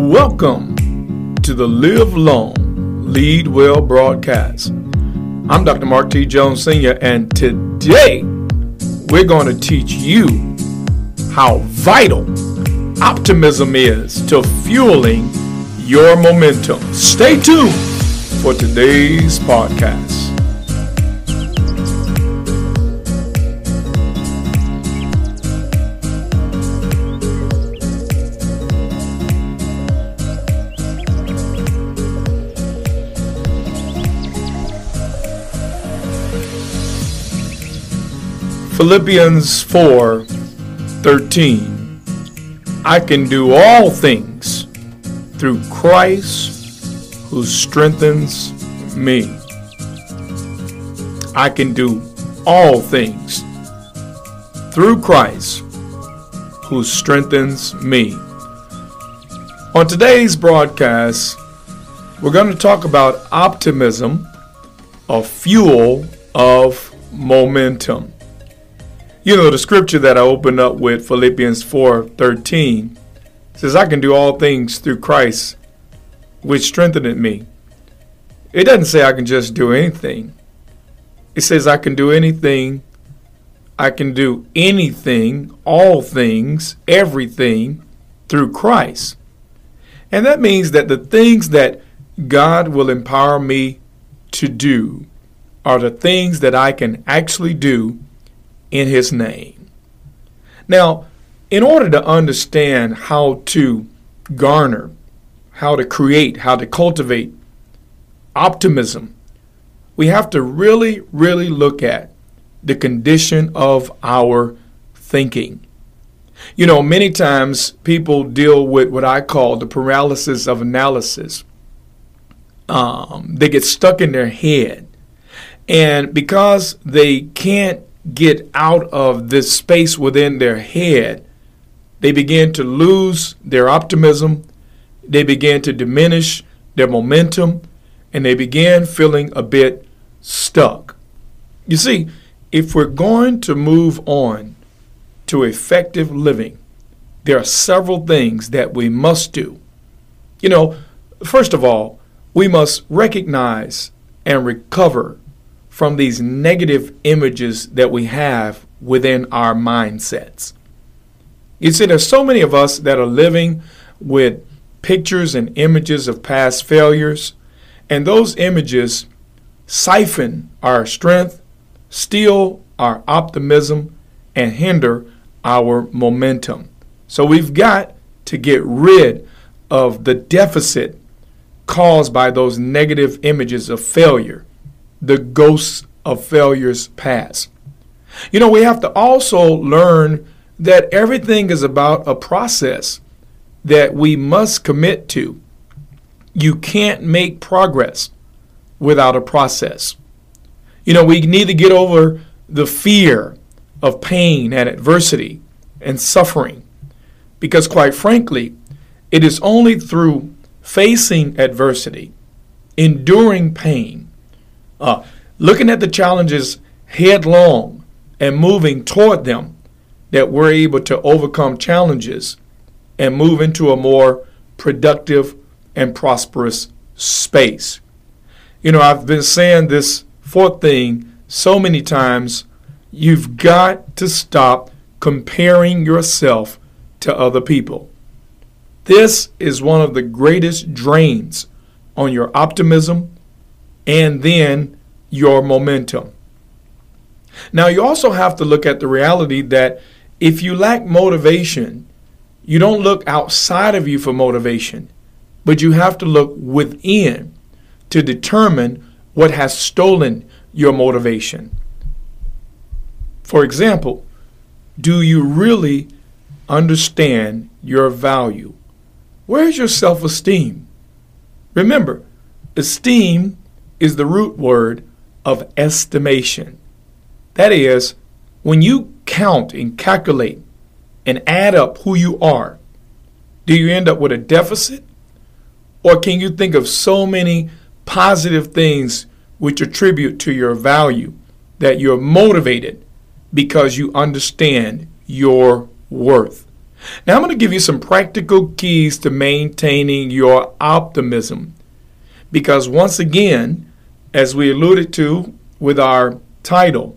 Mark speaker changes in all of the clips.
Speaker 1: Welcome to the Live Long, Lead Well broadcast. I'm Dr. Mark T. Jones Sr., and today we're going to teach you how vital optimism is to fueling your momentum. Stay tuned for today's podcast. Philippians 4 13. I can do all things through Christ who strengthens me. I can do all things through Christ who strengthens me. On today's broadcast, we're going to talk about optimism, a fuel of momentum. You know, the scripture that I opened up with, Philippians 4:13, says, I can do all things through Christ, which strengtheneth me. It doesn't say I can just do anything. It says I can do anything. I can do anything, all things, everything through Christ. And that means that the things that God will empower me to do are the things that I can actually do in his name. Now, in order to understand how to garner, how to create, how to cultivate optimism, we have to really, really look at the condition of our thinking. You know, many times people deal with what I call the paralysis of analysis. Um, they get stuck in their head. And because they can't get out of this space within their head, they begin to lose their optimism, they begin to diminish their momentum, and they begin feeling a bit stuck. You see, if we're going to move on to effective living, there are several things that we must do. You know, first of all, we must recognize and recover from these negative images that we have within our mindsets. You see, there's so many of us that are living with pictures and images of past failures, and those images siphon our strength, steal our optimism, and hinder our momentum. So we've got to get rid of the deficit caused by those negative images of failure the ghosts of failures past. You know, we have to also learn that everything is about a process that we must commit to. You can't make progress without a process. You know, we need to get over the fear of pain and adversity and suffering because, quite frankly, it is only through facing adversity, enduring pain, uh, looking at the challenges headlong and moving toward them, that we're able to overcome challenges and move into a more productive and prosperous space. You know, I've been saying this fourth thing so many times. You've got to stop comparing yourself to other people. This is one of the greatest drains on your optimism and then your momentum. Now, you also have to look at the reality that if you lack motivation, you don't look outside of you for motivation, but you have to look within to determine what has stolen your motivation. For example, do you really understand your value? Where's your self esteem? Remember, esteem is the root word of estimation. That is, when you count and calculate and add up who you are, do you end up with a deficit? Or can you think of so many positive things which attribute to your value that you're motivated because you understand your worth? Now, I'm going to give you some practical keys to maintaining your optimism. Because once again, as we alluded to with our title,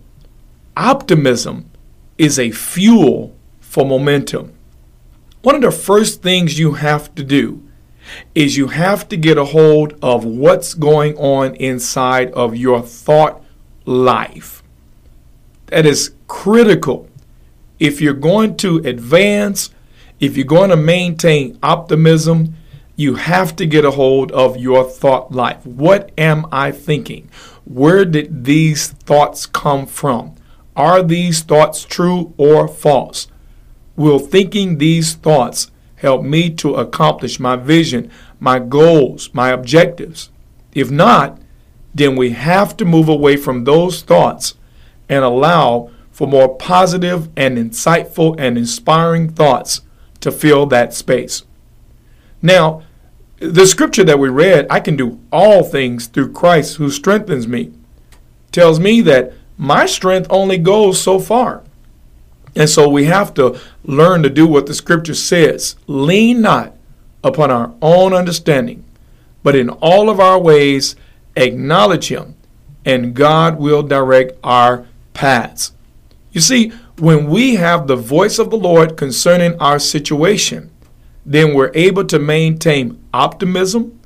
Speaker 1: optimism is a fuel for momentum. One of the first things you have to do is you have to get a hold of what's going on inside of your thought life. That is critical. If you're going to advance, if you're going to maintain optimism, you have to get a hold of your thought life. What am I thinking? Where did these thoughts come from? Are these thoughts true or false? Will thinking these thoughts help me to accomplish my vision, my goals, my objectives? If not, then we have to move away from those thoughts and allow for more positive and insightful and inspiring thoughts to fill that space. Now, the scripture that we read, I can do all things through Christ who strengthens me, tells me that my strength only goes so far. And so we have to learn to do what the scripture says lean not upon our own understanding, but in all of our ways acknowledge Him, and God will direct our paths. You see, when we have the voice of the Lord concerning our situation, then we're able to maintain optimism.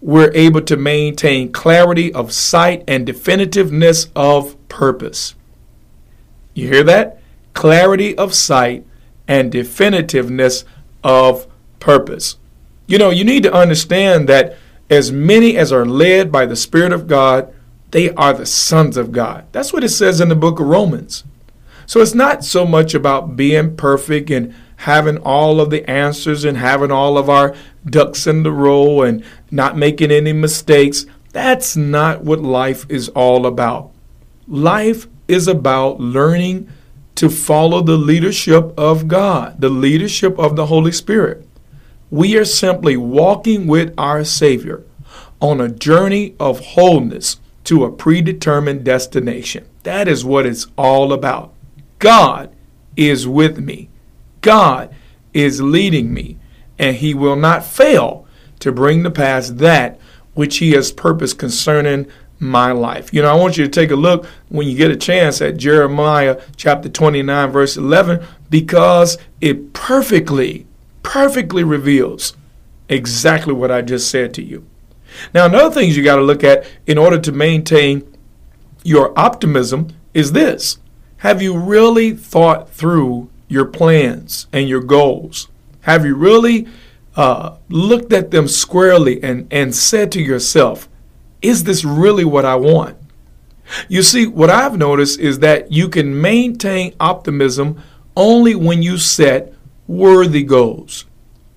Speaker 1: We're able to maintain clarity of sight and definitiveness of purpose. You hear that? clarity of sight, and definitiveness of purpose. You know, you need to understand that as many as are led by the Spirit of God, they are the sons of God. That's what it says in the book of Romans. So it's not so much about being perfect and having all of the answers and having all of our ducks in the row and not making any mistakes. That's not what life is all about. Life is about learning to follow the leadership of God, the leadership of the Holy Spirit. We are simply walking with our Savior on a journey of wholeness to a predetermined destination. That is what it's all about. God is with me. God is leading me, and He will not fail to bring to pass that which He has purposed concerning my life. You know, I want you to take a look when you get a chance at Jeremiah chapter 29, verse 11, because it perfectly, perfectly reveals exactly what I just said to you. Now, another thing you got to look at in order to maintain your optimism is this Have you really thought through your plans and your goals? Have you really uh, looked at them squarely and, and said to yourself, is this really what I want? You see, what I've noticed is that you can maintain optimism only when you set worthy goals.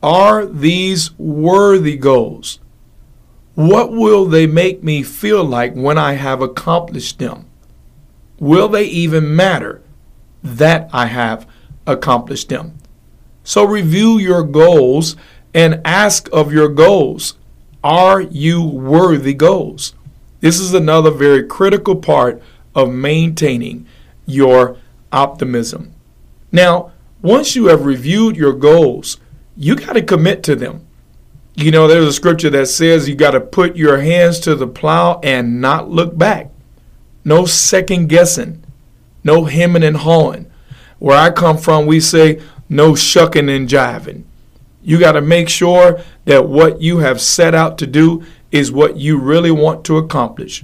Speaker 1: Are these worthy goals? What will they make me feel like when I have accomplished them? Will they even matter that I have accomplished them? So review your goals and ask of your goals are you worthy goals? This is another very critical part of maintaining your optimism. Now, once you have reviewed your goals, you got to commit to them. You know, there's a scripture that says you got to put your hands to the plow and not look back. No second guessing, no hemming and hawing. Where I come from, we say no shucking and jiving. You got to make sure that what you have set out to do is what you really want to accomplish.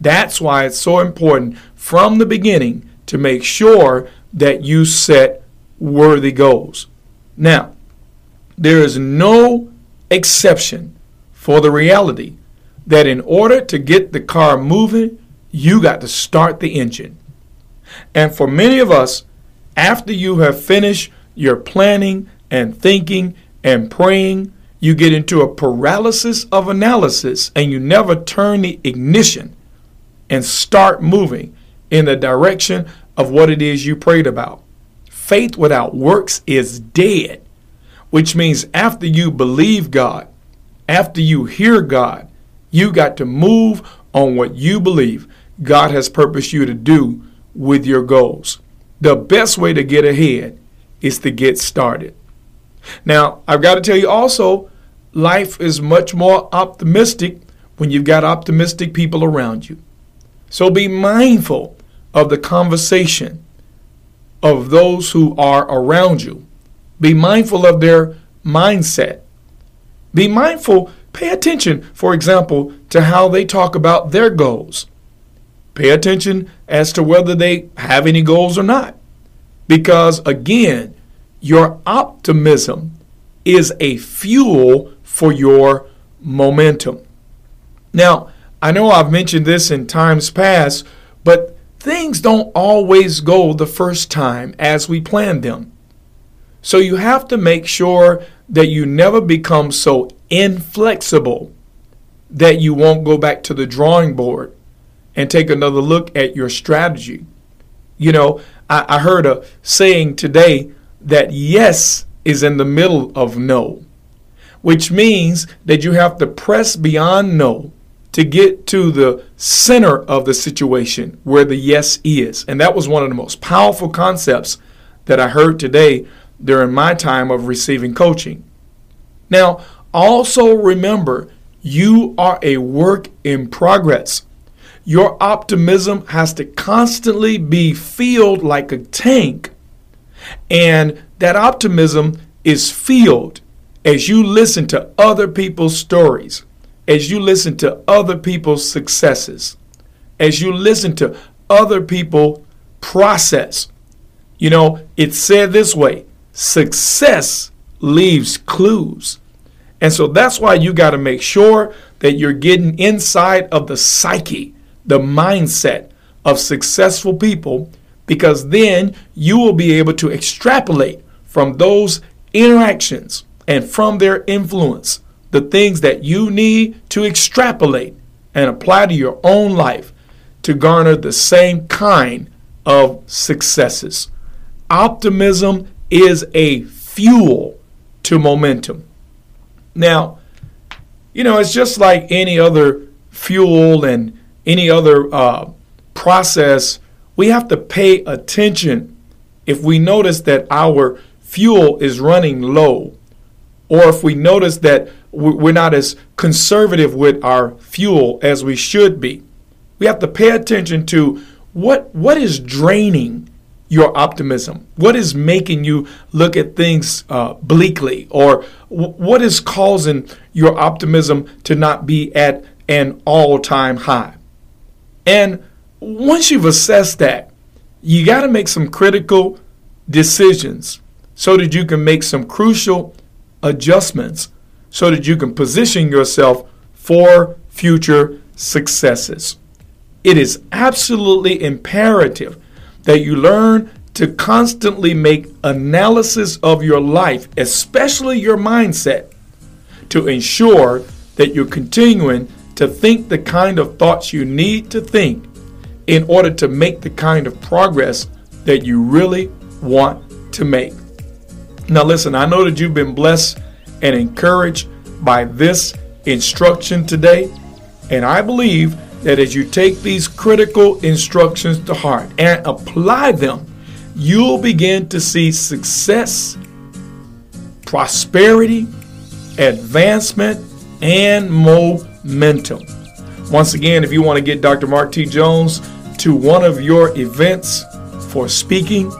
Speaker 1: That's why it's so important from the beginning to make sure that you set worthy goals. Now, there is no exception for the reality that in order to get the car moving, you got to start the engine. And for many of us, after you have finished your planning and thinking and praying, you get into a paralysis of analysis and you never turn the ignition and start moving in the direction of what it is you prayed about. Faith without works is dead, which means after you believe God, after you hear God, you got to move on what you believe God has purposed you to do with your goals. The best way to get ahead is to get started. Now, I've got to tell you also, life is much more optimistic when you've got optimistic people around you. So be mindful of the conversation of those who are around you. Be mindful of their mindset. Be mindful, pay attention, for example, to how they talk about their goals. Pay attention as to whether they have any goals or not. Because again, your optimism is a fuel for your momentum. Now, I know I've mentioned this in times past, but things don't always go the first time as we planned them. So you have to make sure that you never become so inflexible that you won't go back to the drawing board and take another look at your strategy. You know, I, I heard a saying today that yes is in the middle of no, which means that you have to press beyond no to get to the center of the situation where the yes is. And that was one of the most powerful concepts that I heard today during my time of receiving coaching. Now, also remember, you are a work in progress. Your optimism has to constantly be filled like a tank. And that optimism is filled as you listen to other people's stories, as you listen to other people's successes, as you listen to other people process. You know, it's said this way success leaves clues. And so that's why you got to make sure that you're getting inside of the psyche, the mindset of successful people, because then you will be able to extrapolate from those interactions and from their influence the things that you need to extrapolate and apply to your own life to garner the same kind of successes. Optimism is a fuel to momentum. Now, you know, it's just like any other fuel and any other uh, process. We have to pay attention if we notice that our fuel is running low, or if we notice that we're not as conservative with our fuel as we should be. We have to pay attention to what what is draining your optimism? What is making you look at things uh, bleakly? Or w- what is causing your optimism to not be at an all time high? And once you've assessed that, you got to make some critical decisions so that you can make some crucial adjustments so that you can position yourself for future successes. It is absolutely imperative that you learn to constantly make analysis of your life, especially your mindset, to ensure that you're continuing to think the kind of thoughts you need to think in order to make the kind of progress that you really want to make. Now, listen, I know that you've been blessed and encouraged by this instruction today, and I believe that as you take these critical instructions to heart and apply them, you'll begin to see success, prosperity, advancement, and momentum. Once again, if you want to get Dr. Mark T. Jones to one of your events for speaking,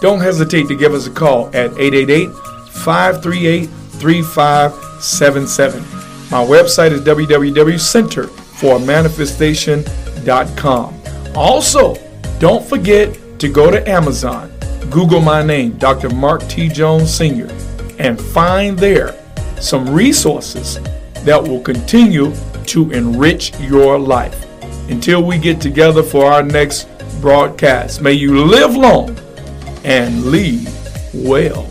Speaker 1: don't hesitate to give us a call at 888 538 3577. My website is www.centerformanifestation.com. Also, don't forget to go to Amazon, Google my name, Dr. Mark T. Jones Sr., and find there some resources that will continue to enrich your life. Until we get together for our next broadcast, may you live long and lead well.